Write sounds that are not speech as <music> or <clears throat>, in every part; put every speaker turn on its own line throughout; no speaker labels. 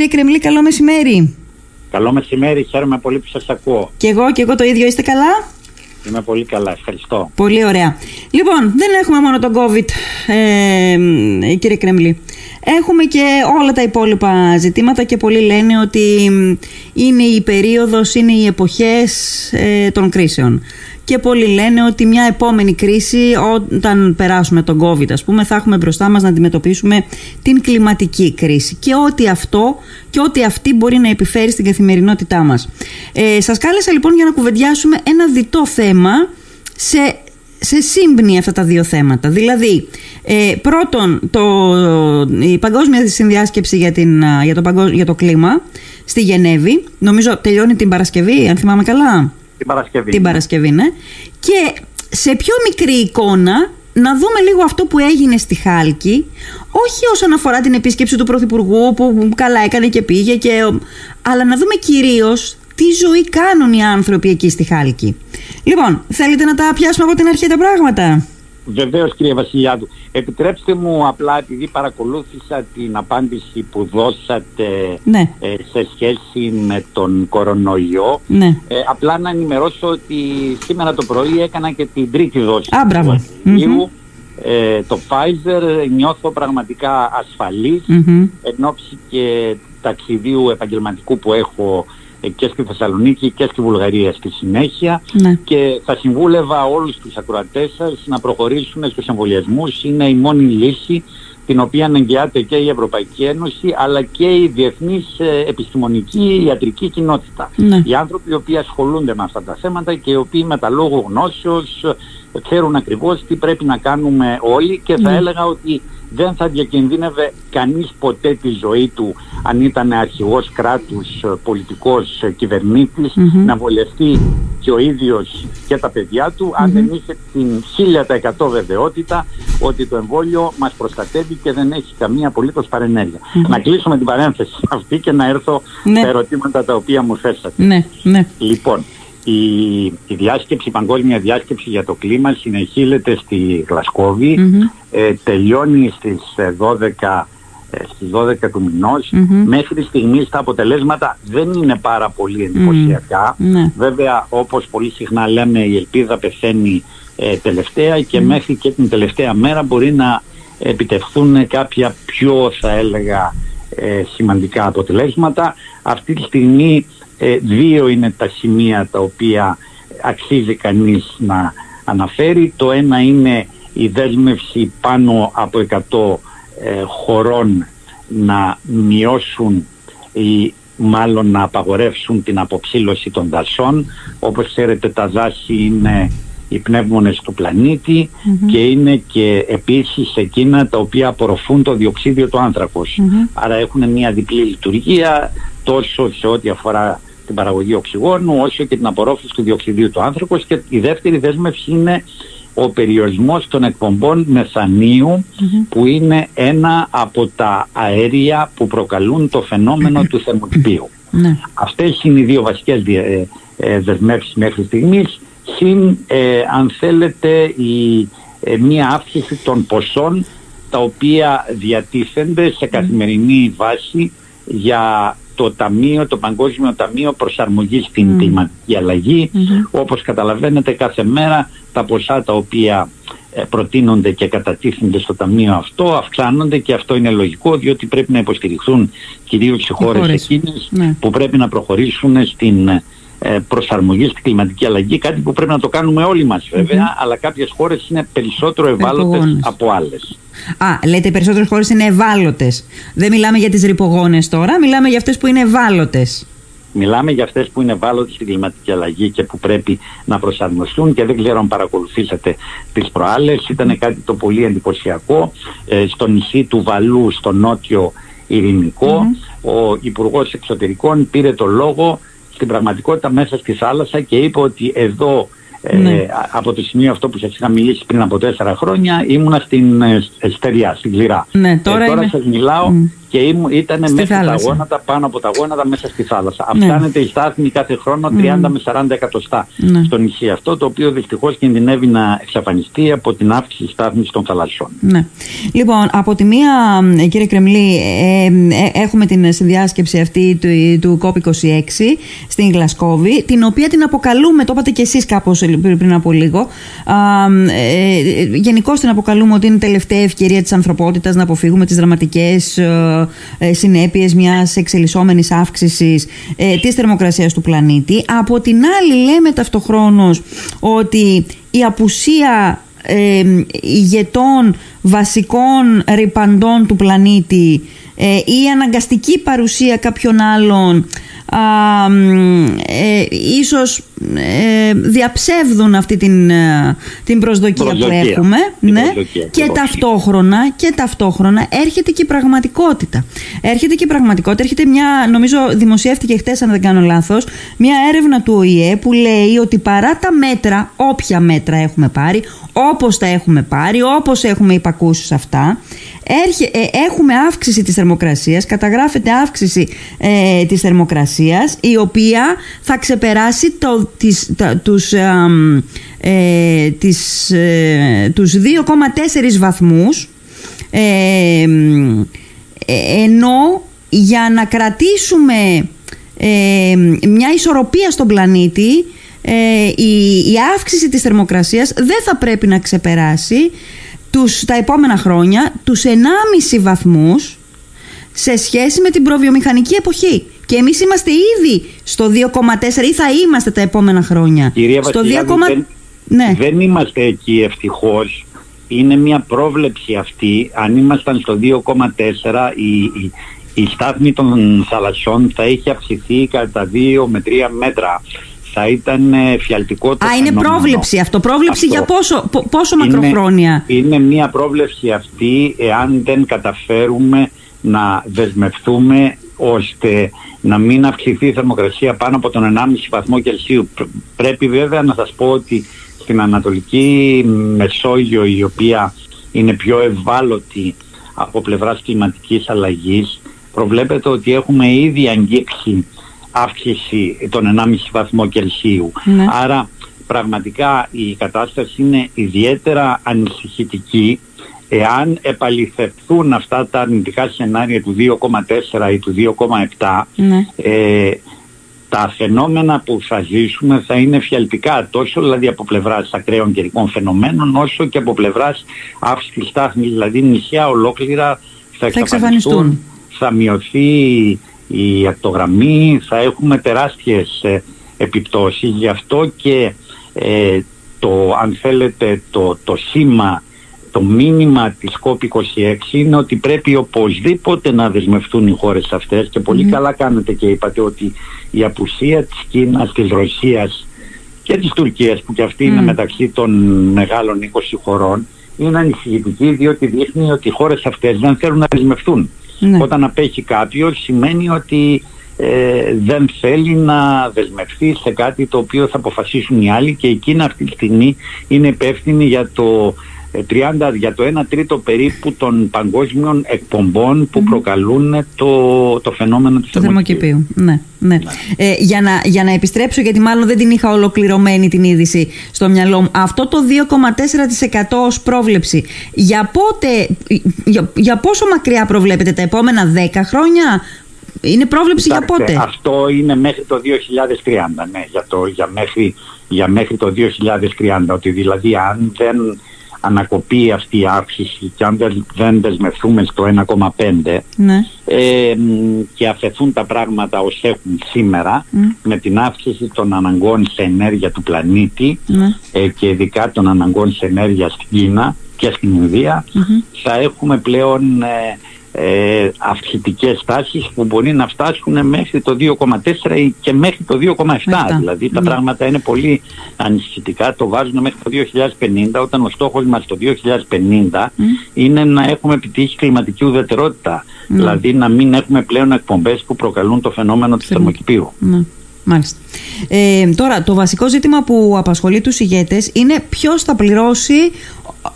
Κύριε Κρεμλή, καλό μεσημέρι.
Καλό μεσημέρι, χαίρομαι πολύ που σας ακούω.
Και εγώ και εγώ το ίδιο, είστε καλά;
Είμαι πολύ καλά, ευχαριστώ.
Πολύ ωραία. Λοιπόν, δεν έχουμε μόνο τον COVID, ε, κύριε Κρεμλή. Έχουμε και όλα τα υπόλοιπα ζητήματα και πολλοί λένε ότι είναι η περίοδος, είναι οι εποχές ε, των κρίσεων και πολλοί λένε ότι μια επόμενη κρίση όταν περάσουμε τον COVID ας πούμε θα έχουμε μπροστά μας να αντιμετωπίσουμε την κλιματική κρίση και ό,τι αυτό και ό,τι αυτή μπορεί να επιφέρει στην καθημερινότητά μας. Ε, σας κάλεσα λοιπόν για να κουβεντιάσουμε ένα διτό θέμα σε σε σύμπνη αυτά τα δύο θέματα. Δηλαδή, ε, πρώτον, το, η Παγκόσμια Συνδιάσκεψη για, την, για, το, για το κλίμα στη Γενέβη, νομίζω τελειώνει την Παρασκευή, αν θυμάμαι καλά.
Την Παρασκευή.
Την Παρασκευή, ναι. Και σε πιο μικρή εικόνα να δούμε λίγο αυτό που έγινε στη Χάλκη, όχι όσον αφορά την επίσκεψη του Πρωθυπουργού που καλά έκανε και πήγε, και, αλλά να δούμε κυρίως τι ζωή κάνουν οι άνθρωποι εκεί στη Χάλκη. Λοιπόν, θέλετε να τα πιάσουμε από την αρχή τα πράγματα;
Βεβαίως, κύριε Βασιλιάδου. Επιτρέψτε μου απλά, επειδή παρακολούθησα την απάντηση που δώσατε
ναι.
ε, σε σχέση με τον κορονοϊό,
ναι.
ε, απλά να ενημερώσω ότι σήμερα το πρωί έκανα και την τρίτη δόση
Α, μπράβο.
του ε, το Pfizer. Νιώθω πραγματικά ασφαλής
mm-hmm.
εν ώψη και ταξιδίου επαγγελματικού που έχω και στη Θεσσαλονίκη και στη Βουλγαρία στη συνέχεια
ναι.
και θα συμβούλευα όλους τους ακροατές σας να προχωρήσουν στους εμβολιασμούς. Είναι η μόνη λύση την οποία αναγκαιάται και η Ευρωπαϊκή Ένωση αλλά και η διεθνής ε, επιστημονική ιατρική κοινότητα.
Ναι.
Οι άνθρωποι οι οποίοι ασχολούνται με αυτά τα θέματα και οι οποίοι με τα λόγω γνώσεως ξέρουν ακριβώς τι πρέπει να κάνουμε όλοι και θα
ναι.
έλεγα ότι δεν θα διακινδύνευε κανείς ποτέ τη ζωή του αν ήταν αρχηγός κράτους, πολιτικός κυβερνήτης να βολευτεί και ο ίδιος και τα παιδιά του αν δεν είχε την 1000% βεβαιότητα ότι το εμβόλιο μας προστατεύει και δεν έχει καμία απολύτως παρενέργεια. Να κλείσουμε την παρένθεση αυτή και να έρθω
Ναι.
στα ερωτήματα τα οποία μου θέσατε.
Ναι, ναι.
Λοιπόν, η, η διάσκεψη, η παγκόσμια διάσκεψη για το κλίμα συνεχίζεται στη γλασκοβη ε, τελειώνει στις ε, 12 ε, στις 12 του μηνος Μέχρι στιγμής τα αποτελέσματα δεν είναι πάρα πολύ εντυπωσιακά.
Ναι.
Βέβαια, όπως πολύ συχνά λέμε, η ελπίδα πεθαίνει ε, τελευταία και μέχρι και την τελευταία μέρα μπορεί να επιτευχθούν κάποια πιο, θα έλεγα, ε, σημαντικά αποτελέσματα. Αυτή τη στιγμή ε, δύο είναι τα σημεία τα οποία αξίζει κανείς να αναφέρει. Το ένα είναι η δέσμευση πάνω από 100 ε, χωρών να μειώσουν ή μάλλον να απαγορεύσουν την αποψήλωση των δασών. Όπως ξέρετε τα δάση είναι οι πνεύμονες του πλανητη και είναι και επίσης εκείνα τα οποία απορροφούν το διοξίδιο του άνθρακος. Άρα έχουν μια διπλή λειτουργία τόσο σε ό,τι αφορά την παραγωγή οξυγόνου όσο και την απορρόφηση του διοξιδίου του άνθρακος και η δεύτερη δέσμευση είναι ο περιορισμός των εκπομπών μεθανίου που είναι ένα από τα αέρια που προκαλούν το φαινόμενο του θερμοκηπίου.
Ναι.
Αυτές είναι οι δύο βασικές δια- ε, ε, δεσμεύσεις μέχρι στιγμής συν ε, αν θέλετε η, ε, μία αύξηση των ποσών τα οποία διατίθενται σε καθημερινή βάση για το Ταμείο, το Παγκόσμιο Ταμείο Προσαρμογής στην Κλιματική Αλλαγή. Όπως καταλαβαίνετε κάθε μέρα τα ποσά τα οποία ε, προτείνονται και κατατίθενται στο Ταμείο αυτό αυξάνονται και αυτό είναι λογικό διότι πρέπει να υποστηριχθούν κυρίως οι χώρες
χώρες.
εκείνες
Ναι.
που πρέπει να προχωρήσουν στην ε, προσαρμογής στην κλιματική αλλαγή, κάτι που πρέπει να το κάνουμε όλοι μας βεβαια αλλά κάποιες χώρες είναι περισσότερο ευάλωτες
Ρηπογόνες.
από άλλες.
Α, λέτε οι περισσότερες χώρες είναι ευάλωτες. Δεν μιλάμε για τις ρηπογόνες τώρα, μιλάμε για αυτές που είναι ευάλωτες.
Μιλάμε για αυτές που είναι ευάλωτες στην κλιματική αλλαγή και που πρέπει να προσαρμοστούν και δεν ξέρω αν παρακολουθήσατε τις προάλλες. Ήταν κάτι το πολύ εντυπωσιακό. Ε, στο νησί του Βαλού, στο νότιο Ειρηνικό, ο Υπουργός Εξωτερικών πήρε το λόγο στην πραγματικότητα μέσα στη θάλασσα και είπε ότι εδώ ε,
Ναι.
α- από το σημείο αυτό που σας είχα μιλήσει πριν από τέσσερα χρόνια ήμουνα στην ε, Στεριά, στην Κληρά.
Ναι, τώρα
ε, τώρα
είναι-
σας μιλάω
Μμ.
Και ήταν μέχρι τα γόνατα, πάνω από τα γόνατα μέσα στη θάλασσα. Ναι. Αυξάνεται η στάθμη κάθε χρόνο 30 με 40 εκατοστά ναι. στο νησί αυτό, το οποίο δυστυχώς κινδυνεύει να εξαφανιστεί από την αύξηση στάθμης των θαλασσών.
Ναι. Λοιπόν, από τη μία, κύριε Κρεμλή, ε, ε, έχουμε την συνδιάσκεψη αυτή του, του COP26 στην Γλασκόβη, την οποία την αποκαλούμε, το είπατε και εσείς κάπως πριν από λίγο, ε, γενικώς την αποκαλούμε ότι είναι τελευταία ευκαιρία της ανθρωπότητας να αποφύγουμε τις δραματικές ε, ε, συνέπειες μιας εξελισσόμενης αύξησης ε, της θερμοκρασίας του πλανήτη. Από την άλλη λέμε ταυτοχρόνως ότι η απουσία ε, ηγετών βασικών ρηπαντών του πλανήτη ή η αναγκαστική παρουσία κάποιων άλλων ε, ίσως ε, διαψεύδουν αυτή την, ε, την προσδοκία, που έχουμε ναι, και, ταυτόχρονα, και ταυτόχρονα έρχεται και η πραγματικότητα. Έρχεται και η πραγματικότητα, έρχεται μια, νομίζω δημοσιεύτηκε χτες αν δεν κάνω λάθος, μια έρευνα του ΟΗΕ που λέει ότι παρά τα μέτρα, όποια μέτρα έχουμε πάρει, όπως τα έχουμε πάρει, όπως έχουμε υπακούσει σε αυτά, ε, έχουμε αύξηση της θερμοκρασίας, καταγράφεται αύξηση ε, της θερμοκρασίας η οποία θα ξεπεράσει το, τις, τους, ε, τις, ε, τους 2,4 βαθμούς ε, ενώ για να κρατήσουμε μια ισορροπία στον πλανήτη η, η αύξηση της θερμοκρασίας δεν θα πρέπει να ξεπεράσει τους, τα επόμενα χρόνια τους 1,5 βαθμούς σε σχέση με την προβιομηχανική εποχή. Και εμείς είμαστε ήδη στο 2,4 ή θα είμαστε τα επόμενα χρόνια.
Κυρία στο 2, δεν, ναι. δεν είμαστε εκεί ευτυχώς. Είναι μια πρόβλεψη αυτή. Αν ήμασταν στο 2,4 η, η, η στάθμη των θαλασσών θα είχε αυξηθεί κατά 2 με 3 μέτρα θα ήταν ε, φιαλτικό το
Α, είναι πρόβλεψη αυτό. Πρόβλεψη για πόσο, πόσο μακροχρόνια;
Είναι μια πρόβλεψη αυτή εάν δεν καταφέρουμε να δεσμευτούμε ώστε να μην αυξηθεί η θερμοκρασία πάνω από τον 1,5 βαθμό Κελσίου. Πρέπει βέβαια να σας πω ότι στην Ανατολική Μεσόγειο η οποία είναι πιο ευάλωτη από πλευράς κλιματικής αλλαγής προβλέπεται ότι έχουμε ήδη αγγίξει αύξηση των 1,5 βαθμό Κελσίου. Ναι. Άρα πραγματικά η κατάσταση είναι ιδιαίτερα ανησυχητική εάν επαληθευτούν αυτά τα αρνητικά σενάρια του 2,4 ή του 2,7 ναι. ε, τα φαινόμενα που θα ζήσουμε θα είναι φιαλτικά τόσο δηλαδή από πλευράς ακραίων καιρικών φαινομένων όσο και από πλευράς αύξησης στάθμης δηλαδή νησιά ολόκληρα θα εξαφανιστούν, θα μειωθεί η ακτογραμμή, θα έχουμε τεράστιες ε, επιπτώσεις. Γι' αυτό και ε, το, αν θέλετε, το, το σήμα, το μήνυμα της COP26 είναι ότι πρέπει οπωσδήποτε να δεσμευτούν οι χώρες αυτές και πολύ καλά κάνετε και είπατε ότι η απουσία της Κίνας, της Ρωσίας και της Τουρκίας που και αυτή είναι μεταξύ των μεγάλων 20 χωρών είναι ανησυχητική διότι δείχνει ότι οι χώρες αυτές δεν θέλουν να δεσμευτούν. Ναι. Όταν απέχει κάποιος σημαίνει ότι ε, δεν θέλει να δεσμευτεί σε κάτι το οποίο θα αποφασίσουν οι άλλοι και εκείνη αυτή τη στιγμή είναι υπεύθυνη για το 30, ε, για το 1 τρίτο περίπου των παγκόσμιων εκπομπών που προκαλούν το, το φαινόμενο του θερμοκηπίου.
Ναι, ναι. ναι. Ε, για, να, για να επιστρέψω, γιατί μάλλον δεν την είχα ολοκληρωμένη την είδηση στο μυαλό μου. Αυτό το 2,4% ως πρόβλεψη, για, πότε, για, για πόσο μακριά προβλέπετε, τα επόμενα 10 χρόνια, είναι πρόβλεψη για πότε;
Αυτό είναι μέχρι το 2030, ναι, για, το, για, μέχρι, για μέχρι το 2030. Ότι δηλαδή αν δεν ανακοπεί αυτή η αύξηση και αν δεν δεσμευτούμε στο 1,5 ναι. ε, και αφαιθούν τα πράγματα ως έχουν σήμερα με την αύξηση των αναγκών σε ενέργεια του πλανήτη ναι. ε, και ειδικά των αναγκών σε ενέργεια στην Κίνα και στην Ινδία θα έχουμε πλέον ε, ε, αυξητικές τάσεις που μπορεί να φτάσουν μέχρι το 2,4 και μέχρι το 2,7 δηλαδή τα ναι. πράγματα είναι πολύ ανησυχητικά το βάζουν μέχρι το 2050 όταν ο στόχος μας το 2050 είναι να έχουμε επιτύχει κλιματική ουδετερότητα ναι. δηλαδή να μην έχουμε πλέον εκπομπές που προκαλούν το φαινόμενο του θερμοκηπίου
ναι. Μάλιστα. Ε, τώρα, το βασικό ζήτημα που απασχολεί τους ηγέτες είναι ποιος θα πληρώσει,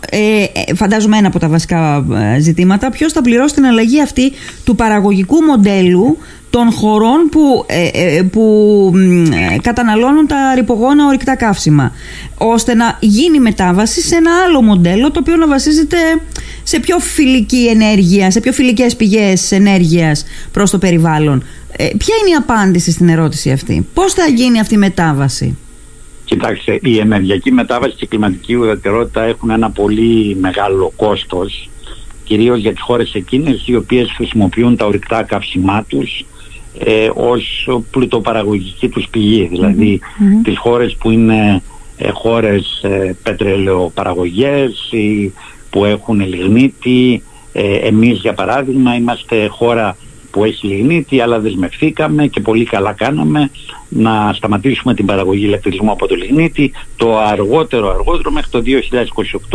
ε, ε φαντάζομαι ένα από τα βασικά ε, ζητήματα, ποιος θα πληρώσει την αλλαγή αυτή του παραγωγικού μοντέλου των χωρών που, ε, που καταναλώνουν τα ρηπογόνα ορυκτά καύσιμα ώστε να γίνει μετάβαση σε ένα άλλο μοντέλο το οποίο να βασίζεται σε πιο φιλική ενέργεια, σε πιο φιλικές πηγές ενέργειας προς το περιβάλλον. Ε, ποια είναι η απάντηση στην ερώτηση αυτή, πώς θα γίνει αυτή η μετάβαση;
Κοιτάξτε, η ενεργειακή μετάβαση και η κλιματική ουδετερότητα έχουν ένα πολύ μεγάλο κόστος κυρίως για τις χώρες εκείνες οι οποίες χρησιμοποιούν τα ορυκτά καύσιμά τους ε, ως πλουτοπαραγωγική τους πηγή δηλαδή mm-hmm. τις χώρες που είναι ε, χώρες ε, πετρελαιοπαραγωγές ή που έχουν λιγνίτη ε, εμείς για παράδειγμα είμαστε χώρα που έχει λιγνίτη αλλά δεσμευθήκαμε και πολύ καλά κάναμε να σταματήσουμε την παραγωγή ηλεκτρισμού από το λιγνίτη το αργότερο αργότερο μέχρι το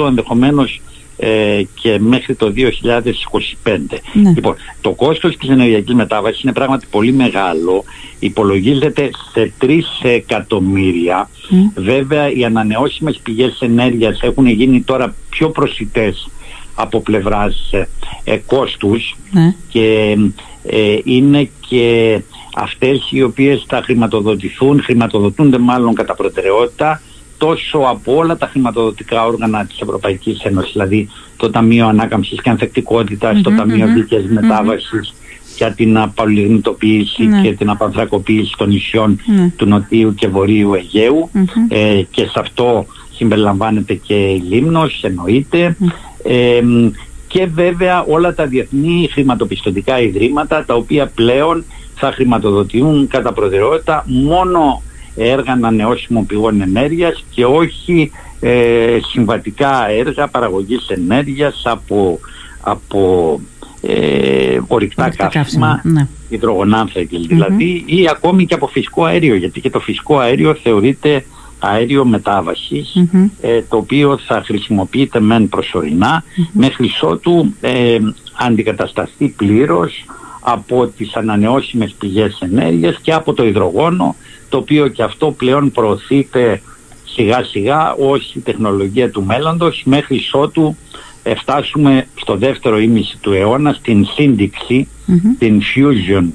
2028 ενδεχομένως ε, και μέχρι το 2025. Ναι. Λοιπόν, το κόστος της ενεργειακής μετάβασης είναι πράγματι πολύ μεγάλο, υπολογίζεται σε 3 εκατομμύρια. Βέβαια οι ανανεώσιμες πηγές ενέργειας έχουν γίνει τώρα πιο προσιτές από πλευράς ε, ε κόστους ναι. και ε, είναι και αυτές οι οποίες θα χρηματοδοτηθούν, χρηματοδοτούνται μάλλον κατά προτεραιότητα τόσο από όλα τα χρηματοδοτικά όργανα της Ευρωπαϊκής Ένωσης, δηλαδή το Ταμείο Ανάκαμψης και ανθεκτικοτητας το Ταμείο mm-hmm. Δίκαιας Μετάβασης για την απαλληλνητοποίηση ναι. και την απανθρακοποίηση των νησιών ναι. του Νοτίου και Βορείου ε, και σε αυτό συμπεριλαμβάνεται και η Λίμνος, εννοείται. Ε, και βέβαια όλα τα διεθνή χρηματοπιστωτικά ιδρύματα τα οποία πλέον θα χρηματοδοτούν κατά προτεραιότητα μόνο έργα ανανεώσιμων πηγών ενέργειας και όχι ε, συμβατικά έργα παραγωγής ενέργειας από, από ε, ορυκτά καύσιμα, ναι. δηλαδή ή ακόμη και από φυσικό αέριο γιατί και το φυσικό αέριο θεωρείται αέριο ε, το οποίο θα χρησιμοποιείται μεν προσωρινά μέχρι ότου ε, αντικατασταθεί πλήρως από τις ανανεώσιμες πηγές ενέργειας και από το υδρογόνο το οποίο και αυτό πλέον προωθείται σιγά σιγά ως η τεχνολογία του μέλλοντος μέχρι ότου φτάσουμε στο δεύτερο ήμιση του αιώνα στην σύνδεξη, την fusion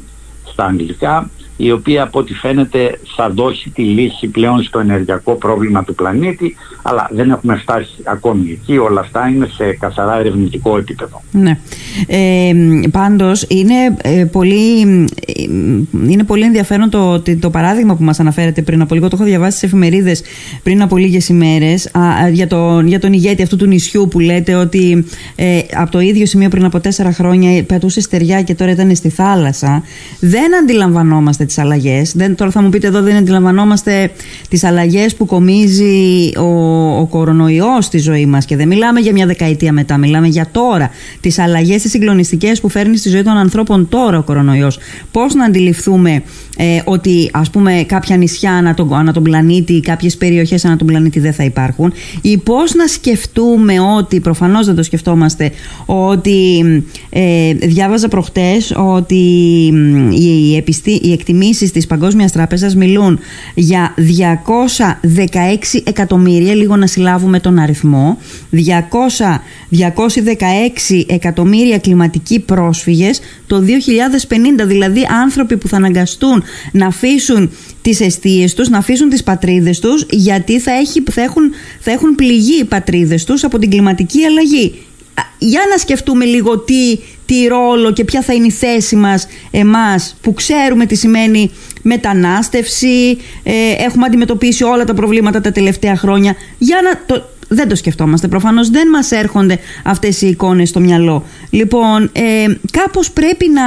στα αγγλικά η οποία από ό,τι φαίνεται θα δώσει τη λύση πλέον στο ενεργειακό πρόβλημα του πλανήτη αλλά δεν έχουμε φτάσει ακόμη εκεί. Όλα αυτά είναι σε καθαρά ερευνητικό επίπεδο.
Ναι. ε, πάντως είναι, ε, πολύ, ε, είναι πολύ ενδιαφέρον το, το παράδειγμα που μας αναφέρετε πριν από λίγο. Το έχω διαβάσει στις εφημερίδες πριν από λίγες ημέρες α, για, το, για τον ηγέτη αυτού του νησιού που λέτε ότι ε, από το ίδιο σημείο πριν από τέσσερα χρόνια πετούσε στεριά και τώρα ήταν στη θάλασσα. Δεν αντιλαμβανόμαστε τις αλλαγές. Δεν, τώρα θα μου πείτε εδώ δεν αντιλαμβανόμαστε τις αλλαγές που κομίζει ο, ο κορονοϊός στη ζωή μας και δεν μιλάμε για μια δεκαετία μετά, μιλάμε για τώρα. Τις αλλαγές τις συγκλονιστικές που φέρνει στη ζωή των ανθρώπων τώρα ο κορονοϊός. Πώς να αντιληφθούμε ε, ότι ας πούμε κάποια νησιά ανά τον, ανά τον πλανήτη, κάποιες περιοχές ανά τον πλανήτη δεν θα υπάρχουν; Ή πώς να σκεφτούμε ότι, προφανώς δεν το σκεφτόμαστε, ότι ε, διάβαζα προχτές ότι οι, επιστή, οι εκτιμήσεις της Παγκόσμιας Τράπεζας μιλούν για 216 εκατομμύρια, λίγο να συλλάβουμε τον αριθμό, 200, 216 εκατομμύρια κλιματικοί πρόσφυγες το 2050, δηλαδή άνθρωποι που θα αναγκαστούν να αφήσουν τις αιστείες τους, να αφήσουν τις πατρίδες τους γιατί θα, έχει, θα, έχουν, θα έχουν πληγεί οι πατρίδες τους από την κλιματική αλλαγή. Για να σκεφτούμε λίγο τι, τι ρόλο και ποια θα είναι η θέση μας εμάς που ξέρουμε τι σημαίνει μετανάστευση, ε, έχουμε αντιμετωπίσει όλα τα προβλήματα τα τελευταία χρόνια. Για να το, δεν το σκεφτόμαστε προφανώς, δεν μας έρχονται αυτές οι εικόνες στο μυαλό. Λοιπόν, ε, κάπως πρέπει να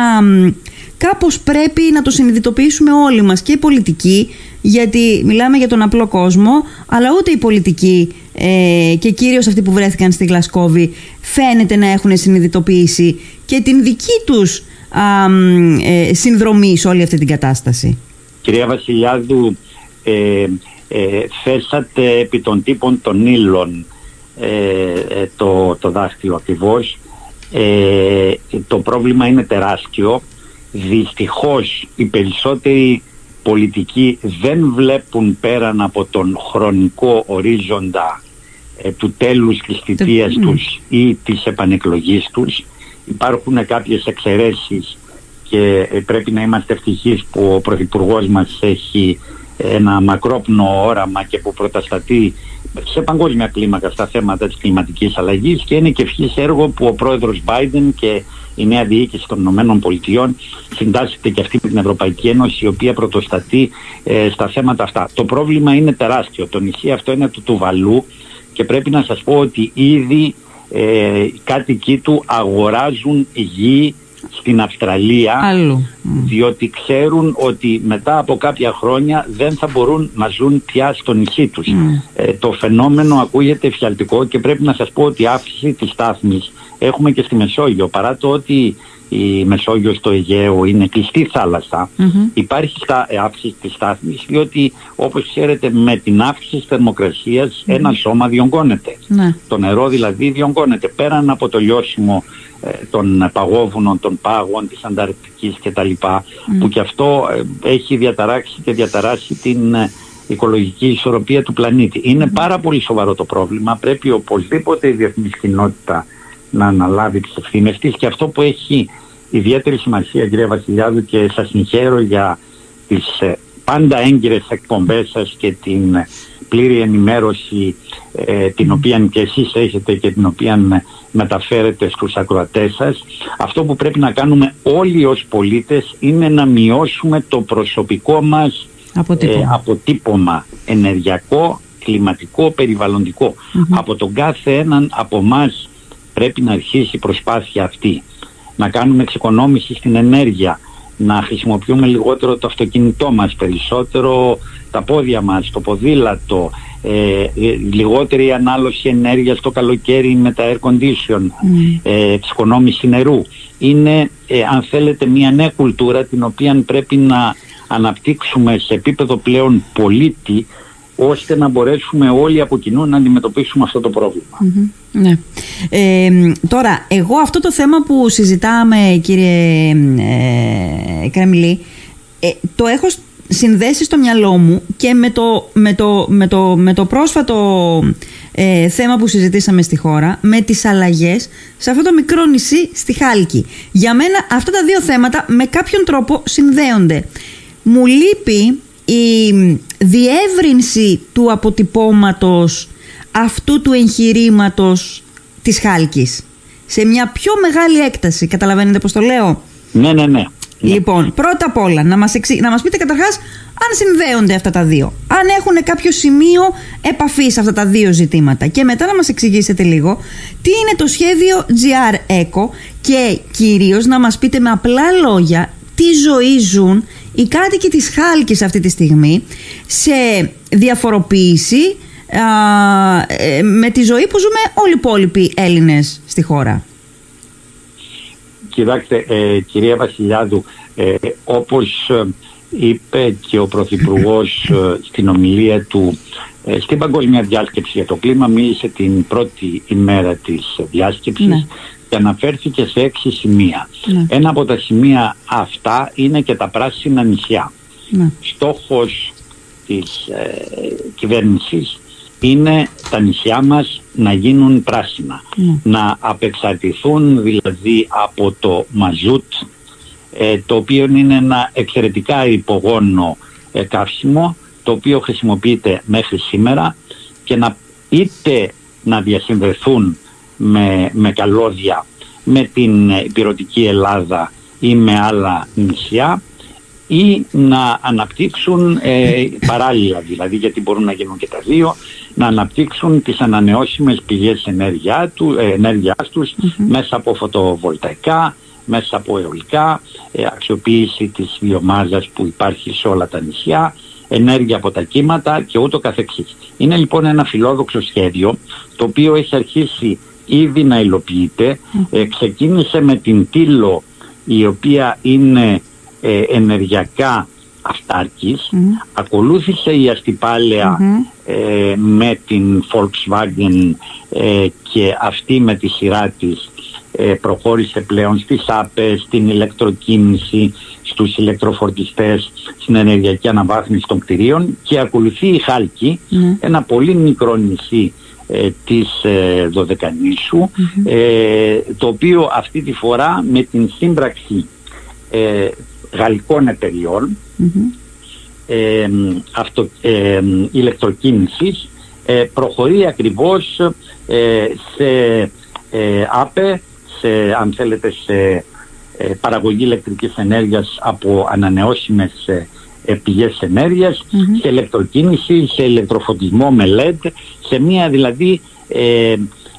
κάπως πρέπει να το συνειδητοποιήσουμε όλοι μας και οι πολιτικοί γιατί μιλάμε για τον απλό κόσμο αλλά ούτε οι πολιτικοί ε, και κυρίως αυτοί που βρέθηκαν στη Γλασκόβη φαίνεται να έχουν συνειδητοποιήσει και την δική τους α, ε, συνδρομή σε όλη αυτή την κατάσταση.
Κυρία Βασιλιάδου, ε, ε, θέσατε επί των τύπων των ύλων ε, ε, το, το δάχτυλο ακριβώς. το πρόβλημα είναι τεράστιο δυστυχώς οι περισσότεροι πολιτικοί δεν βλέπουν πέραν από τον χρονικό ορίζοντα ε, του τέλους της θητείας τους ή της επανεκλογής τους. Υπάρχουν κάποιες εξαιρέσεις και ε, πρέπει να είμαστε ευτυχείς που ο Πρωθυπουργός μας έχει ένα μακρόπνο όραμα και που προταστατεί σε παγκόσμια κλίμακα στα θέματα της κλιματικής αλλαγής και είναι και ευχής έργο που ο πρόεδρος Biden και η νέα διοίκηση των Ηνωμένων Πολιτειών συντάσσεται και αυτή με την Ευρωπαϊκή Ένωση η οποία πρωτοστατεί ε, στα θέματα αυτά. Το πρόβλημα είναι τεράστιο. Το νησί αυτό είναι του Τουβαλού και πρέπει να σας πω ότι ήδη ε, οι κάτοικοι του αγοράζουν γη στην Αυστραλία διότι ξέρουν ότι μετά από κάποια χρόνια δεν θα μπορούν να ζουν πια στο νησί τους. Ε, το φαινόμενο ακούγεται εφιαλτικό και πρέπει να σας πω ότι η αύξηση της στάθμης έχουμε και στη Μεσόγειο. Παρά το ότι η Μεσόγειος στο Αιγαίο είναι κλειστή υπάρχει στα, ε, αύξηση της στάθμης διότι όπως ξέρετε με την αύξηση της θερμοκρασίας ένα σώμα διονγκώνεται. Ναι. Το νερό δηλαδή διονγκώνεται πέραν από το λιώσιμο ε, των παγόβουνων, των πάγων, της Ανταρκτικής κτλ. που και αυτό ε, έχει διαταράξει και διαταράσει την ε, οικολογική ισορροπία του πλανήτη. Είναι πάρα πολύ σοβαρό το πρόβλημα. Πρέπει οπωσδήποτε η διεθνής κοινότητα να αναλάβει τις ευθύνες της. Και αυτό που έχει ιδιαίτερη σημασία κύριε Βασιλιάδου και σας συγχαίρω για τις πάντα έγκυρες εκπομπές σας και την πλήρη ενημέρωση ε, την οποία και εσείς έχετε και την οποία μεταφέρετε στους ακροατές σας. Αυτό που πρέπει να κάνουμε όλοι ως πολίτες είναι να μειώσουμε το προσωπικό μας αποτύπωμα, ε, αποτύπωμα. Ενεργειακό, κλιματικό, Από τον κάθε έναν από εμάς πρέπει να αρχίσει η προσπάθεια αυτή. Να κάνουμε εξοικονόμηση στην ενέργεια, να χρησιμοποιούμε λιγότερο το αυτοκίνητό μας, περισσότερο τα πόδια μας, το ποδήλατο, ε, ε λιγότερη ανάλωση ενέργειας το καλοκαίρι με τα air condition, mm. ε, εξοικονόμηση νερού. Είναι, ε, αν θέλετε, μια νέα κουλτούρα την οποία πρέπει να αναπτύξουμε σε επίπεδο πλέον πολίτη ώστε να μπορέσουμε όλοι από κοινού να αντιμετωπίσουμε αυτό το προβλημα
ναι. Ε, τώρα, εγώ αυτό το θέμα που συζητάμε κύριε ε, Κρεμλή, ε, το έχω συνδέσει στο μυαλό μου και με το, με το, με το, με το πρόσφατο ε, θέμα που συζητήσαμε στη χώρα, με τις αλλαγές σε αυτό το μικρό νησί στη Χάλκη. Για μένα αυτά τα δύο θέματα με κάποιον τρόπο συνδέονται. Μου λείπει η διεύρυνση του αποτυπώματος αυτού του εγχειρήματος της Χάλκης σε μια πιο μεγάλη έκταση. Καταλαβαίνετε πώς το λέω;
Ναι, ναι, ναι.
Λοιπόν, πρώτα απ' όλα, να μας, να μας πείτε καταρχάς αν συνδέονται αυτά τα δύο. Αν έχουν κάποιο σημείο επαφής αυτά τα δύο ζητήματα. Και μετά να μας εξηγήσετε λίγο τι είναι το σχέδιο GR ECO και κυρίως να μας πείτε με απλά λόγια τι ζωή ζουν οι κάτοικοι της Χάλκης αυτή τη στιγμή σε διαφοροποίηση ε, με τη ζωή που ζούμε όλοι οι υπόλοιποι Έλληνες στη χώρα.
Κοιτάξτε, ε, κυρία Βασιλιάδου, ε, όπως ε, είπε και ο Πρωθυπουργός στην ομιλία του στην παγκόσμια διάσκεψη για το κλίμα, μίλησε την πρώτη ημέρα της διάσκεψης ναι. Και αναφέρθηκε σε έξι σημεία. Ναι. Ένα από τα σημεία αυτά είναι και τα πράσινα νησιά. Ναι. Στόχος της ε, κυβέρνησης είναι τα νησιά μας να γίνουν πράσινα. Ναι. Να απεξαρτηθούν δηλαδή από το μαζούτ, ε, το οποίο είναι ένα εξαιρετικά υπογόνο ε, καύσιμο, το οποίο χρησιμοποιείται μέχρι σήμερα και να είτε να διασυνδεθούν με, με καλώδια με την υπηρετική Ελλάδα ή με άλλα νησιά ή να αναπτύξουν ε, παράλληλα δηλαδή γιατί μπορούν να γίνουν και τα δύο να αναπτύξουν τις ανανεώσιμες πηγές ενέργειά του, ε, ενέργειάς τους μέσα από φωτοβολταϊκά, μέσα από αιωλικά, ε, αξιοποίηση της βιομάζας που υπάρχει σε όλα τα νησιά, ενέργεια από τα κύματα και ούτω καθεξής. Είναι λοιπόν ένα φιλόδοξο σχέδιο το οποίο έχει αρχίσει ήδη να υλοποιείται. Ε, ξεκίνησε με την Τήλο η οποία είναι ε, ενεργειακά αυτάρκης. Ακολούθησε η αστυπαλαια ε, με την Volkswagen ε, και αυτή με τη σειρά της ε, προχώρησε πλέον στις άπες, στην ηλεκτροκίνηση, στους ηλεκτροφορτιστές στην ενεργειακή αναβάθμιση των κτηρίων και ακολουθεί η Χάλκη,
Ναι.
ένα πολύ μικρό νησί ε, της ε, δωδεκανησου ε, το οποίο αυτή τη φορά με την σύμπραξη ε, γαλλικών εταιριών
Μμμ.
ε, αυτο, ε, ηλεκτροκίνησης ε, προχωρεί ακριβώς ε, σε ε, ΑΠΕ, σε, αν θέλετε σε ε, παραγωγή ηλεκτρικής ενέργειας από ανανεώσιμες ε, ε, πηγές ενέργειας,
Μμμ.
σε ηλεκτροκίνηση, σε ηλεκτροφωτισμό με LED, σε μια δηλαδή ε,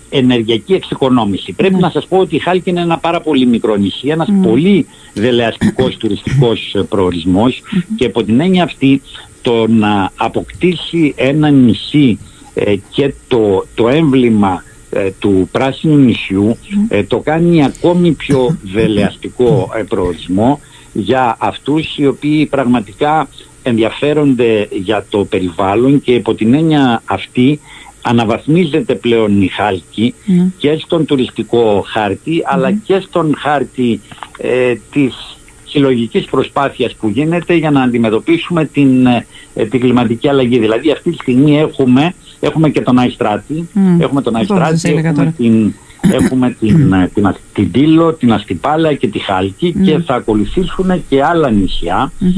ενεργειακή εξοικονόμηση. Πρέπει
Ναι.
να σας πω ότι η Χάλκη είναι ένα πάρα πολύ μικρό νησί, ένας
Μμ.
πολύ δελεαστικός <coughs> τουριστικός ε, προορισμός και από την έννοια αυτή το να αποκτήσει ένα νησί ε, και το, το έμβλημα ε, του πράσινου νησιού ε, το κάνει ακόμη πιο δελεαστικό ε, προορισμό για αυτούς οι οποίοι πραγματικά ενδιαφέρονται για το περιβάλλον και υπό την έννοια αυτή αναβαθμίζεται πλέον η Χάλκη
Ναι.
και στον τουριστικό χάρτη αλλά και στον χάρτη ε, της συλλογικής προσπάθειας που γίνεται για να αντιμετωπίσουμε την, ε, ε, την κλιματική αλλαγή. Δηλαδή αυτή τη στιγμή έχουμε, έχουμε και τον Αϊστράτη,
Μμ.
έχουμε τον
Αυτό σας
Αϊστράτη,
έλεγα
έχουμε
τώρα.
την, έχουμε την, <clears throat> ε, την, Ασ- την Τήλο, την Αστυπάλα και τη Χάλκη
Ναι.
και θα ακολουθήσουν και άλλα νησιά
Μμμ.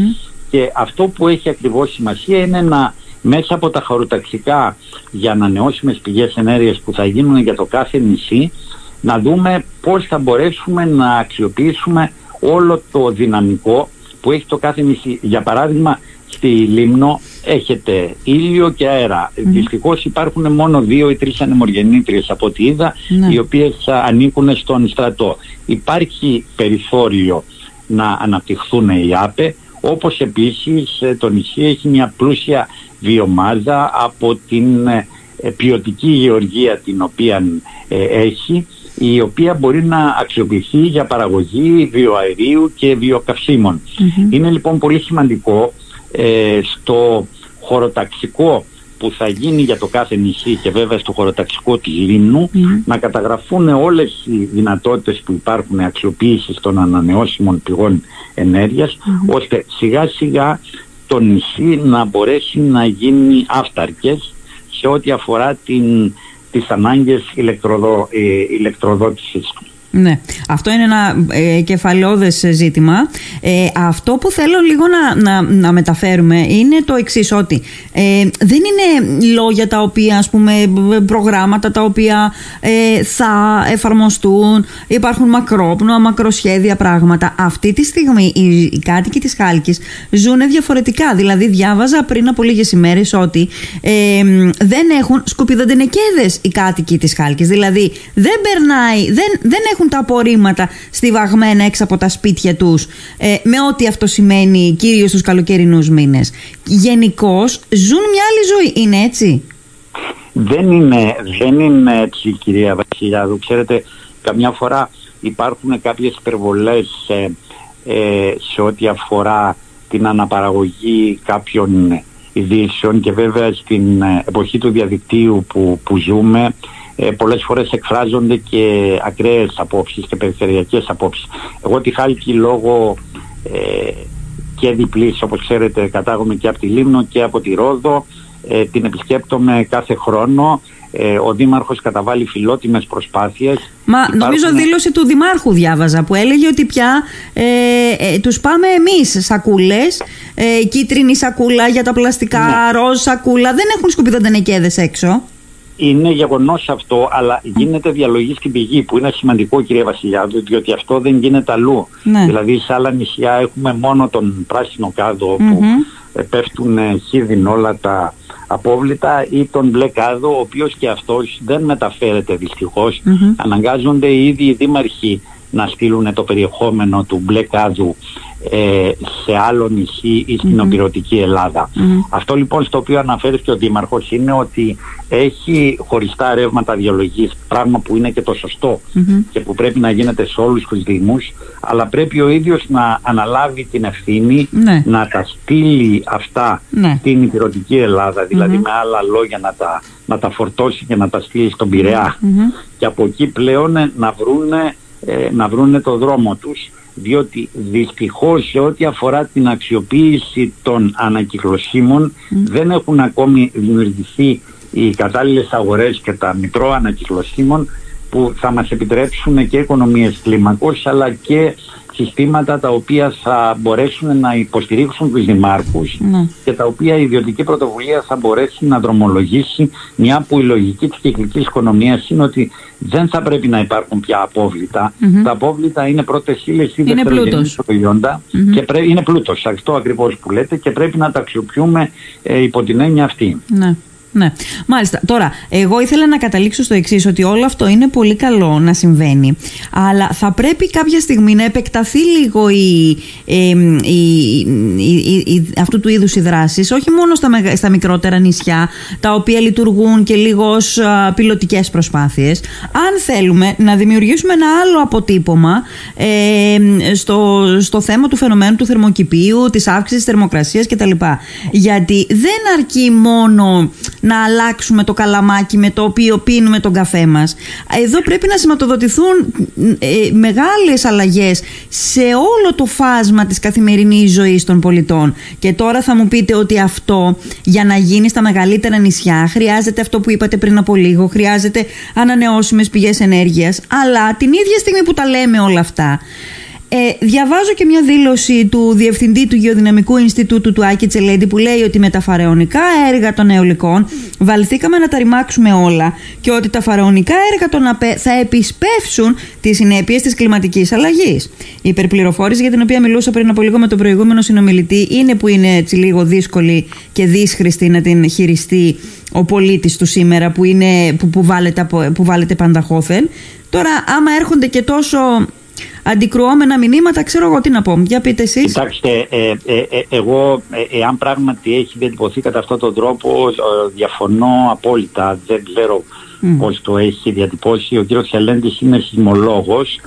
και αυτό που έχει ακριβώς σημασία είναι να μέσα από τα χωροταξικά για ανανεώσιμες πηγές ενέργειας που θα γίνουν για το κάθε νησί να δούμε πώς θα μπορέσουμε να αξιοποιήσουμε όλο το δυναμικό που έχει το κάθε νησί. Για παράδειγμα στη Λίμνο έχετε ήλιο και αέρα.
Μμμ.
Δυστυχώς υπάρχουν μόνο δύο ή τρεις ανεμοργεννήτριες από ό,τι είδα
Ναι.
οι οποίες α, ανήκουν στον στρατό. Υπάρχει περιθώριο να αναπτυχθούν οι ΑΠΕ όπως επίσης ε, το νησί έχει μια πλούσια βιομάζα από την ε, ε, ποιοτική γεωργία την οποία ε, έχει η οποία μπορεί να αξιοποιηθεί για παραγωγή βιοαερίου και βιοκαυσίμων.
Μμμ.
Είναι λοιπόν πολύ σημαντικό ε, στο χωροταξικό που θα γίνει για το κάθε νησί και βέβαια στο χωροταξικό της Λίμνου
Μμμ.
να καταγραφούν όλες οι δυνατότητες που υπάρχουν αξιοποίησης των ανανεώσιμων πηγών ενέργειας ώστε σιγά σιγά το νησί να μπορέσει να γίνει αυταρκές σε ό,τι αφορά την, τις ανάγκες ηλεκτροδο, ε, ηλεκτροδότησης του.
Ναι, αυτό είναι ένα ε, κεφαλαιόδες ζήτημα. Ε, αυτό που θέλω λίγο να, να, να μεταφέρουμε είναι το εξής ότι ε, δεν είναι λόγια τα οποία ας πούμε προγράμματα τα οποία ε, θα εφαρμοστούν. Υπάρχουν μακρόπνοα, μακροσχέδια πράγματα. Αυτή τη στιγμή οι, οι κάτοικοι της Χάλκης ζουν διαφορετικά. Δηλαδή διάβαζα πριν από λίγες ημέρες ότι ε, δεν έχουν σκουπιδοντενεκέδες οι κάτοικοι της Χάλκης. Δηλαδή δεν περνάει, δεν, δεν έχουν τα απορρίμματα στιβαγμένα έξω από τα σπίτια τους ε, με ό,τι αυτό σημαίνει κυρίως στους καλοκαιρινούς μήνες. Γενικώ ζουν μια άλλη ζωή, είναι έτσι;
Δεν είναι, δεν είναι έτσι κυρία Βασιλιάδου. Ξέρετε, καμιά φορά υπάρχουν κάποιες υπερβολές ε, ε, σε ό,τι αφορά την αναπαραγωγή κάποιων ειδήσεων και βέβαια στην ε, εποχή του διαδικτύου που, που ζούμε ε, πολλές φορές εκφράζονται και ακραίες απόψεις και περιφερειακές απόψεις. Εγώ τη Χάλκη λόγω ε, και διπλής όπως ξέρετε κατάγομαι και από τη Λίμνο και από τη Ρόδο ε, την επισκέπτομαι κάθε χρόνο ε, ο Δήμαρχος καταβάλει φιλότιμες προσπάθειες
Μα
Υπάρχουν-
νομίζω δήλωση του Δημάρχου διάβαζα που έλεγε ότι πια ε, ε, τους πάμε εμείς σακούλες, ε, κίτρινη σακούλα για τα πλαστικά,
Ναι.
ροζ σακούλα, δεν έχουν σκουπιδοντενεκέδες έξω.
Είναι γεγονός αυτό, αλλά γίνεται διαλογής στην πηγή που είναι σημαντικό κύριε Βασιλιάδου, διότι αυτό δεν γίνεται αλλού.
Ναι.
Δηλαδή σε άλλα νησιά έχουμε μόνο τον πράσινο κάδο που
Μμμ.
ε, πέφτουν ε, χίδιν όλα τα απόβλητα ή τον μπλε κάδο, ο οποίος και αυτός δεν μεταφέρεται δυστυχώς.
Μμμ.
Αναγκάζονται οι ίδιοι οι δήμαρχοι να στείλουν το περιεχόμενο του μπλε κάδου ε, σε άλλο νησί ή στην οπηρωτική Ελλάδα.
Μμμ.
Αυτό λοιπόν στο οποίο αναφέρεις και ο Δήμαρχος είναι ότι έχει χωριστά ρεύματα διαλογής, πράγμα που είναι και το σωστό
Μμμ.
και που πρέπει να γίνεται σε όλους τους Δήμους, αλλά πρέπει ο ίδιος να αναλάβει την ευθύνη
Ναι.
να τα στείλει αυτά
Ναι.
στην υπηρετική Ελλάδα, δηλαδή με άλλα λόγια να τα, να τα φορτώσει και να τα στείλει στον Πειραιά
Μμμ.
και από εκεί πλέον ε, να βρούνε, ε, να βρούνε το δρόμο τους διότι δυστυχώς σε ό,τι αφορά την αξιοποίηση των ανακυκλωσίμων δεν έχουν ακόμη δημιουργηθεί οι κατάλληλες αγορές και τα μητρώα ανακυκλωσίμων που θα μας επιτρέψουν και οικονομίες κλίμακος αλλά και συστήματα τα οποία θα μπορέσουν να υποστηρίξουν τους δημάρχους
Ναι.
και τα οποία η ιδιωτική πρωτοβουλία θα μπορέσει να δρομολογήσει μια που η λογική της κυκλικής οικονομίας είναι ότι δεν θα πρέπει να υπάρχουν πια απόβλητα. Τα απόβλητα είναι πρώτες ύλες ή
Είναι
δευτερογενείς
πλούτος.
προϊόντα και πρέ- είναι πλούτος, αυτό ακριβώς που λέτε και πρέπει να τα αξιοποιούμε ε, υπό την έννοια αυτή.
Ναι. Ναι. Μάλιστα. Τώρα, εγώ ήθελα να καταλήξω στο εξής, ότι όλο αυτό είναι πολύ καλό να συμβαίνει. Αλλά θα πρέπει κάποια στιγμή να επεκταθεί λίγο η, ε, η, η, η- η- αυτού του είδους οι δράσεις, όχι μόνο στα, μεγα- στα μικρότερα νησιά, τα οποία λειτουργούν και λίγο ως πιλωτικές προσπάθειες. Αν θέλουμε να δημιουργήσουμε ένα άλλο αποτύπωμα ε, στο, στο θέμα του φαινομένου του θερμοκηπίου, της αύξησης τη θερμοκρασίας κτλ. Γιατί δεν αρκεί μόνο να αλλάξουμε το καλαμάκι με το οποίο πίνουμε τον καφέ μας. Εδώ πρέπει να σηματοδοτηθούν ε, μεγάλες αλλαγές σε όλο το φάσμα της καθημερινής ζωής των πολιτών. Και τώρα θα μου πείτε ότι αυτό για να γίνει στα μεγαλύτερα νησιά χρειάζεται αυτό που είπατε πριν από λίγο, χρειάζεται ανανεώσιμες πηγές ενέργειας, αλλά την ίδια στιγμή που τα λέμε όλα αυτά, ε, διαβάζω και μια δήλωση του Διευθυντή του Γεωδυναμικού Ινστιτούτου του Άκη Τσελέντη που λέει ότι με τα φαρεωνικά έργα των αιωλικών βαλθήκαμε να τα ρημάξουμε όλα και ότι τα φαρεωνικά έργα των ΑΠΕ θα επισπεύσουν τις συνέπειες της κλιματικής αλλαγής. Η υπερπληροφόρηση για την οποία μιλούσα πριν από λίγο με τον προηγούμενο συνομιλητή είναι που είναι έτσι λίγο δύσκολη και δύσχρηστη να την χειριστεί ο πολίτης του σήμερα που, είναι, που, που, βάλετε, από- που βάλετε πανταχώθεν. Τώρα άμα έρχονται και τόσο αντικρουόμενα μηνύματα, ξέρω εγώ τι να πω. Για πείτε εσείς.
Κοιτάξτε, ε, ε, ε, εγώ ε, εάν πράγματι έχει διατυπωθεί κατά αυτόν τον τρόπο, ε, διαφωνώ απόλυτα. Δεν ξέρω πώς το έχει διατυπώσει. Ο κύριος Χελέντης είναι σεισμολόγος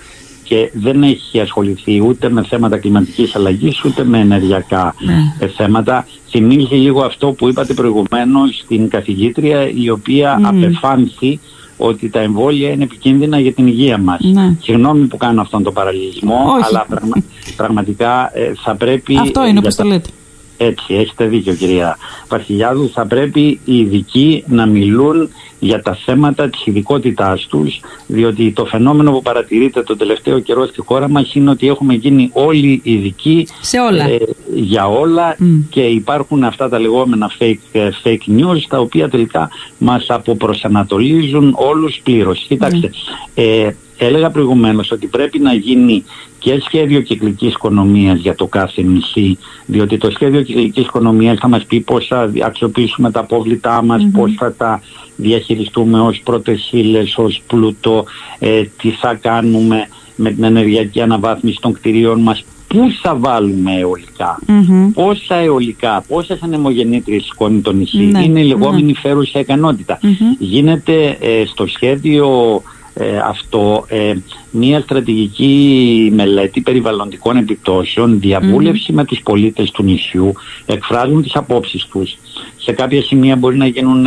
και δεν έχει ασχοληθεί ούτε με θέματα κλιματικής αλλαγής ούτε με ενεργειακά ε, θέματα. Θυμίζει λίγο αυτό που είπατε προηγουμένως στην καθηγήτρια η οποία απεφάνθη ότι τα εμβόλια είναι επικίνδυνα για την υγεία μας.
Ναι.
Συγγνώμη που κάνω αυτόν τον παραλληλισμό,
Όχι.
αλλά πραγμα- πραγματικά ε, θα πρέπει...
Αυτό
ε,
είναι
για
όπως το
τα-
λέτε.
Έτσι, έχετε δίκιο κυρία Παρχιλιάδου. Θα πρέπει οι ειδικοί να μιλούν για τα θέματα της ειδικότητάς τους, διότι το φαινόμενο που παρατηρείται το τελευταίο καιρό στη χώρα μας είναι ότι έχουμε γίνει όλοι ειδικοί
Σε όλα.
ε, για όλα και υπάρχουν αυτά τα λεγόμενα fake, ε, fake news τα οποία τελικά μας αποπροσανατολίζουν όλους πλήρως. Κοιτάξτε, ε, έλεγα προηγουμένως ότι πρέπει να γίνει και σχέδιο κυκλικής οικονομίας για το κάθε νησί, διότι το σχέδιο κυκλικής οικονομίας θα μας πει πώς θα αξιοποιήσουμε τα απόβλητά μας, πώς θα τα διαχειριστούμε ως πρώτες ύλες, ως πλούτο, ε, τι θα κάνουμε με την ενεργειακή αναβάθμιση των κτηρίων μας, πού θα βάλουμε αιωλικά,
Μμμ.
πόσα αιωλικά, πόσες ανεμογεννήτριες σηκώνει το νησί.
Ναι,
Είναι η λεγόμενη φέρουσα ικανότητα. Γίνεται ε, στο σχέδιο ε, αυτό ε, μια στρατηγική μελέτη περιβαλλοντικών επιπτώσεων, διαβούλευση με τους πολίτες του νησιού, εκφράζουν τις απόψεις τους. Σε κάποια σημεία μπορεί να γίνουν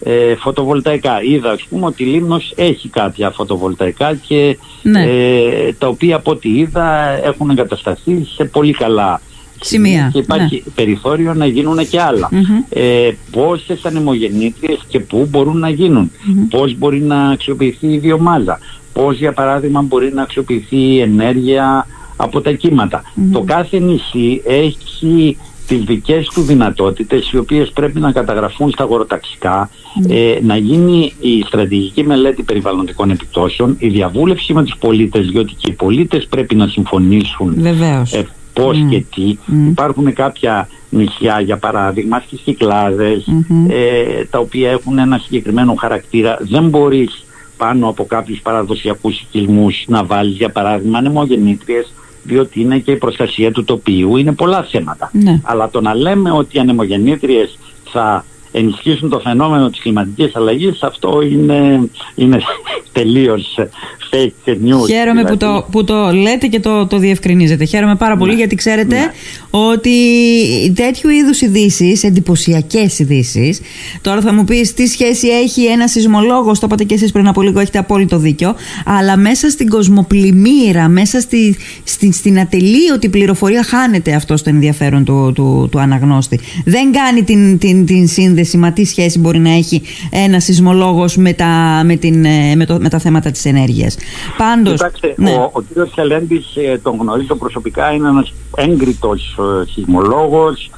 ε, φωτοβολταϊκά. Είδα ας πούμε ότι η Λίμνος έχει κάποια φωτοβολταϊκά και
Ναι.
ε, τα οποία από ό,τι είδα έχουν εγκατασταθεί σε πολύ καλά
Σημεία,
και υπάρχει περιθώριο να γίνουν και άλλα. Ε, πόσες ανεμογεννήτριες και πού μπορούν να γίνουν. Πώς μπορεί να αξιοποιηθεί η βιομάζα. Πώς για παράδειγμα μπορεί να αξιοποιηθεί η ενέργεια από τα κυματα Το κάθε νησί έχει τις δικές του δυνατότητες οι οποίες πρέπει να καταγραφούν στα αγοροταξικά ε, να γίνει η στρατηγική μελέτη περιβαλλοντικών επιπτώσεων η διαβούλευση με τους πολίτες διότι και οι πολίτες πρέπει να συμφωνήσουν
Βεβαίως.
ε, πώς και τι. Υπάρχουν κάποια νησιά, για παράδειγμα, στις κυκλαδες ε, τα οποία έχουν ένα συγκεκριμένο χαρακτήρα. Δεν μπορείς πάνω από κάποιους παραδοσιακούς οικισμούς να βάλεις, για παράδειγμα, ανεμογεννήτριες, διότι είναι και η προστασία του τοπίου, είναι πολλά θέματα.
Ναι.
Αλλά το να λέμε ότι οι ανεμογεννήτριες θα ενισχύσουν το φαινόμενο της κλιματικής αλλαγής, αυτό είναι, είναι τελείως fake news.
Χαίρομαι που, το, που το λέτε και το, το διευκρινίζετε. Χαίρομαι πάρα πολύ γιατί ξέρετε ότι τέτοιου είδους ειδήσεις, εντυπωσιακές ειδήσεις, τώρα θα μου πεις τι σχέση έχει ένα σεισμολόγος, το είπατε και εσείς πριν από λίγο, έχετε απόλυτο δίκιο, αλλά μέσα στην κοσμοπλημμύρα, μέσα στη, στη, στην ατελείωτη πληροφορία χάνεται αυτό το ενδιαφέρον του, του, του αναγνώστη. Δεν κάνει την, την, την σύνδεση, μα τι σχέση μπορεί να έχει ένα σεισμολόγος με, τα, με, την, ε, με, το, με τα θέματα της ενέργειας.
Πάντως. Ναι. Ο, ο κ. Σελέντη ε, τον γνωρίζω προσωπικά, είναι ένας έγκριτος ε, σεισμολόγος.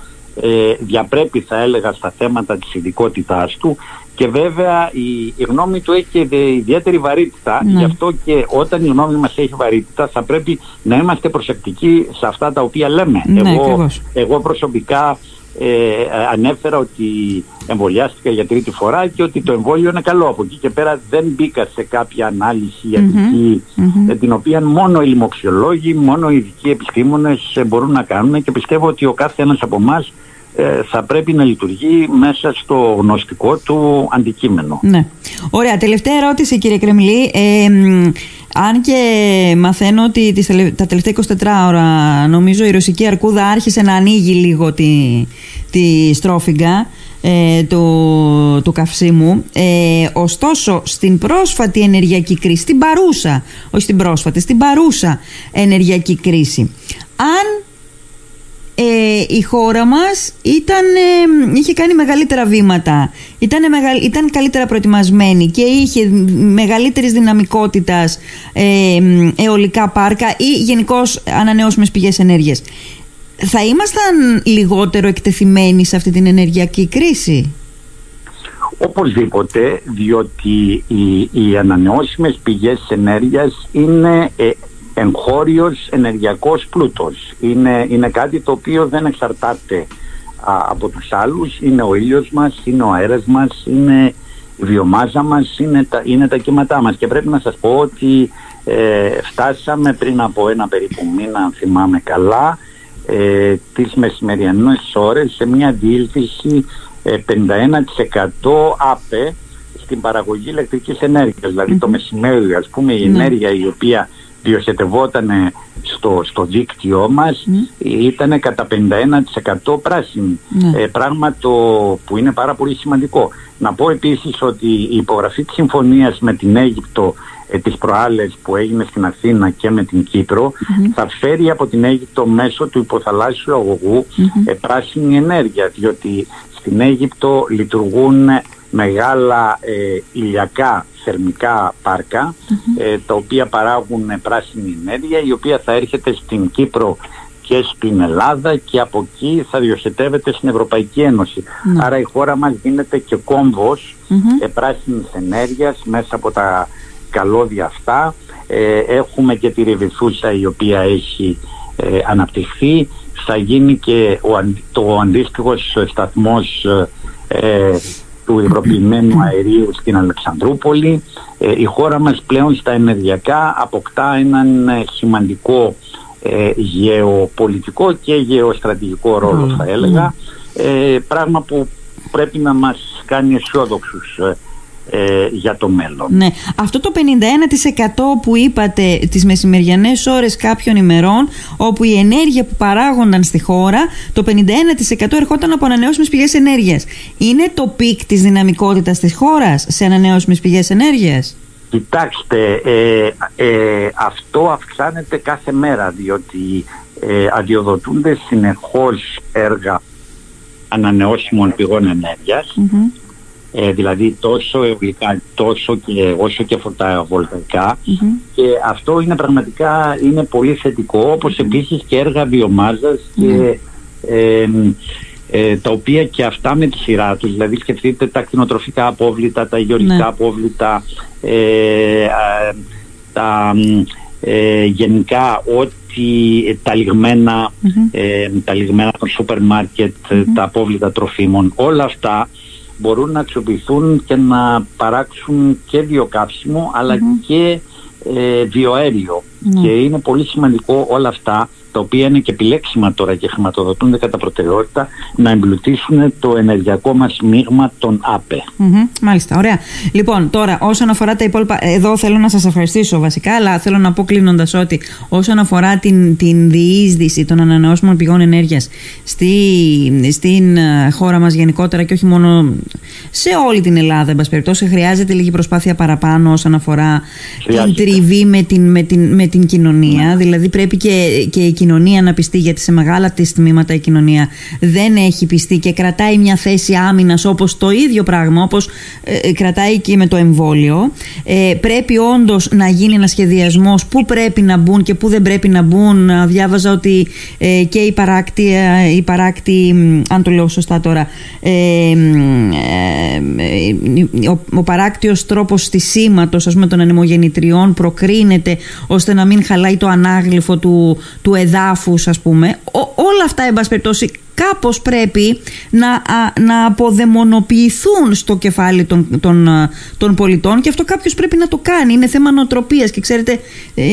Ε, διαπρέπει θα έλεγα στα θέματα της ειδικότητάς του και βέβαια η, η γνώμη του έχει και ιδιαίτερη βαρύτητα ναι. γι' αυτό και όταν η γνώμη μας έχει βαρύτητα θα πρέπει να είμαστε προσεκτικοί σε αυτά τα οποία λέμε
ναι,
εγώ, εγώ προσωπικά ε, ανέφερα ότι εμβολιάστηκα για τρίτη φορά και ότι το εμβόλιο είναι καλό. Από εκεί και πέρα δεν μπήκα σε κάποια ανάλυση ιατρική mm-hmm. την οποία μόνο οι λοιμοξιολόγοι, μόνο οι ειδικοί επιστήμονες μπορούν να κάνουν και πιστεύω ότι ο κάθε ένας από εμάς ε, θα πρέπει να λειτουργεί μέσα στο γνωστικό του αντικείμενο.
Ναι. Ωραία. Τελευταία ερώτηση κύριε Κρεμλή. Ε, αν και μαθαίνω ότι τις, τα τελευταία 24 ώρα νομίζω η ρωσική αρκούδα άρχισε να ανοίγει λίγο τη, τη στρόφιγγα ε, του, του καυσίμου. Ε, ωστόσο, στην πρόσφατη ενεργειακή κρίση, στην παρούσα, όχι στην πρόσφατη, στην παρούσα ενεργειακή κρίση, αν ε, η χώρα μας ήταν, ε, είχε κάνει μεγαλύτερα βήματα, ήταν, ήταν καλύτερα προετοιμασμένη και είχε μεγαλύτερης δυναμικότητας ε, αιωλικά πάρκα ή γενικώς ανανεώσιμες πηγές ενέργειας. Θα ήμασταν λιγότερο εκτεθειμένοι σε αυτή την ενεργειακή κρίση;
Οπωσδήποτε, διότι οι, οι ανανεώσιμες πηγές ενέργειας είναι ε, εγχώριος ενεργειακός πλούτος. Είναι, είναι κάτι το οποίο δεν εξαρτάται από τους άλλους. Είναι ο ήλιος μας, είναι ο αέρας μας, είναι η βιομάζα μας, είναι τα, είναι τα κύματά μας. Και πρέπει να σας πω ότι ε, φτάσαμε πριν από ένα περίπου μήνα, αν θυμάμαι καλά, ε, τις μεσημεριανές ώρες σε μια διήλθηση ε, 51% ΑΠΕ στην παραγωγή ηλεκτρικής ενέργειας. Δηλαδή το μεσημέρι, ας πούμε, η ναι. ενέργεια η οποία διοχετευόταν στο, στο δίκτυό μας mm. ήταν κατά 51% πράσινη. Ναι. Ε, πράγμα το που είναι πάρα πολύ σημαντικό. Να πω επίσης ότι η υπογραφή της συμφωνίας με την Αίγυπτο ε, τις προάλλες που έγινε στην Αθήνα και με την Κύπρο θα φέρει από την Αίγυπτο μέσω του υποθαλάσσιου αγωγού ε, πράσινη ενέργεια διότι στην Αίγυπτο λειτουργούν μεγάλα ε, ηλιακά θερμικά ε, τα οποία παράγουν πράσινη ενέργεια η οποία θα έρχεται στην Κύπρο και στην Ελλάδα και από εκεί θα διοχετεύεται στην Ευρωπαϊκή Ένωση. Ναι. Άρα η χώρα μας γίνεται και κόμβος mm-hmm. πράσινης ενέργειας μέσα από τα καλώδια αυτά. Ε, έχουμε και τη Ρεβιθούσα η οποία έχει ε, αναπτυχθεί. Θα γίνει και ο, το αντίστοιχος σταθμός ε, του υγροποιημένου αερίου στην Αλεξανδρούπολη. Ε, η χώρα μας πλέον στα ενεργειακά αποκτά έναν ε, σημαντικό ε, γεωπολιτικό και γεωστρατηγικό ρόλο θα έλεγα. πράγμα που πρέπει να μας κάνει αισιόδοξους ε, για το μέλλον.
Ναι. Αυτό το 51% που είπατε τις μεσημεριανές ώρες κάποιων ημερών όπου η ενέργεια που παράγονταν στη χώρα το 51% ερχόταν από ανανεώσιμες πηγές ενέργειας. Είναι το peak της δυναμικότητας της χώρας σε ανανεώσιμες πηγές ενέργειας;
Κοιτάξτε, ε, ε, αυτό αυξάνεται κάθε μέρα διότι ε, αδειοδοτούνται συνεχώς έργα ανανεώσιμων πηγών ε, δηλαδή τόσο αιωλικά τόσο και, όσο και φωτοβολταϊκά και αυτό είναι πραγματικά είναι πολύ θετικό όπως επίσης και έργα βιομάζας και ε, ε, τα οποία και αυτά με τη σειρά τους. Δηλαδή σκεφτείτε τα κτηνοτροφικά απόβλητα, τα γεωργικά ναι. απόβλητα ε, τα γενικά ό,τι τα λιγμένα, τα λιγμένα των σούπερ μάρκετ, τα απόβλητα τροφίμων, όλα αυτά μπορούν να αξιοποιηθούν και να παράξουν και βιοκαύσιμο και ε, βιοαέριο. Ναι. Και είναι πολύ σημαντικό όλα αυτά τα οποία είναι και επιλέξιμα τώρα και χρηματοδοτούνται κατά προτεραιότητα, να εμπλουτίσουν το ενεργειακό μας μείγμα των ΑΠΕ.
μάλιστα, ωραία. Λοιπόν, τώρα όσον αφορά τα υπόλοιπα, εδώ θέλω να σας ευχαριστήσω βασικά, αλλά θέλω να πω κλείνοντας ότι όσον αφορά την, την διείσδυση των ανανεώσιμων πηγών ενέργειας στη, στην ε, χώρα μας γενικότερα και όχι μόνο σε όλη την Ελλάδα, εν περιπτώσει, χρειάζεται λίγη προσπάθεια παραπάνω όσον αφορά την τριβή με την, με την, με την κοινωνία. Ναι. Δηλαδή πρέπει και, και η κοινωνία να πιστεί, γιατί σε μεγάλα της τμήματα η κοινωνία δεν έχει πιστεί και κρατάει μια θέση άμυνας όπως το ίδιο πράγμα, όπως ε, ε, κρατάει και με το εμβόλιο. Ε, πρέπει όντως να γίνει ένα σχεδιασμός πού πρέπει να μπουν και πού δεν πρέπει να μπουν. Διάβαζα ότι ε, και η παράκτη, η παράκτη, αν το λέω σωστά τώρα, ε, ο, ο παράκτιος τρόπος στισίματος ας πούμε των ανεμογεννητριών προκρίνεται ώστε να μην χαλάει το ανάγλυφο του, του εδάφους ας πούμε. όλα αυτά εν πάση περιπτώσει κάπως πρέπει να, να αποδαιμονοποιηθούν στο κεφάλι των, των, των πολιτών και αυτό κάποιος πρέπει να το κάνει. Είναι θέμα νοοτροπίας και ξέρετε ε,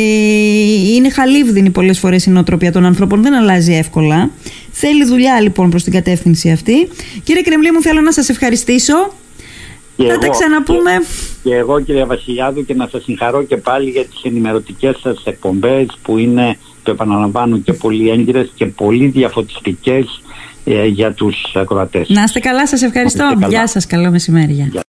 είναι χαλίβδινη πολλές φορές η νοοτροπία των ανθρώπων, δεν αλλάζει εύκολα. Θέλει δουλειά λοιπόν προς την κατεύθυνση αυτή. Κύριε Κρεμλή μου θέλω να σας ευχαριστήσω.
Και θα εγώ, τα ξαναπούμε. Και, εγώ κύριε Βασιλιάδου και να σας συγχαρώ και πάλι για τις ενημερωτικές σας εκπομπές που είναι, το επαναλαμβάνω, και πολύ έγκυρες και πολύ διαφωτιστικές ε, για τους ακροατές.
Να είστε καλά, σας ευχαριστώ. Γεια σας, καλό μεσημέρι.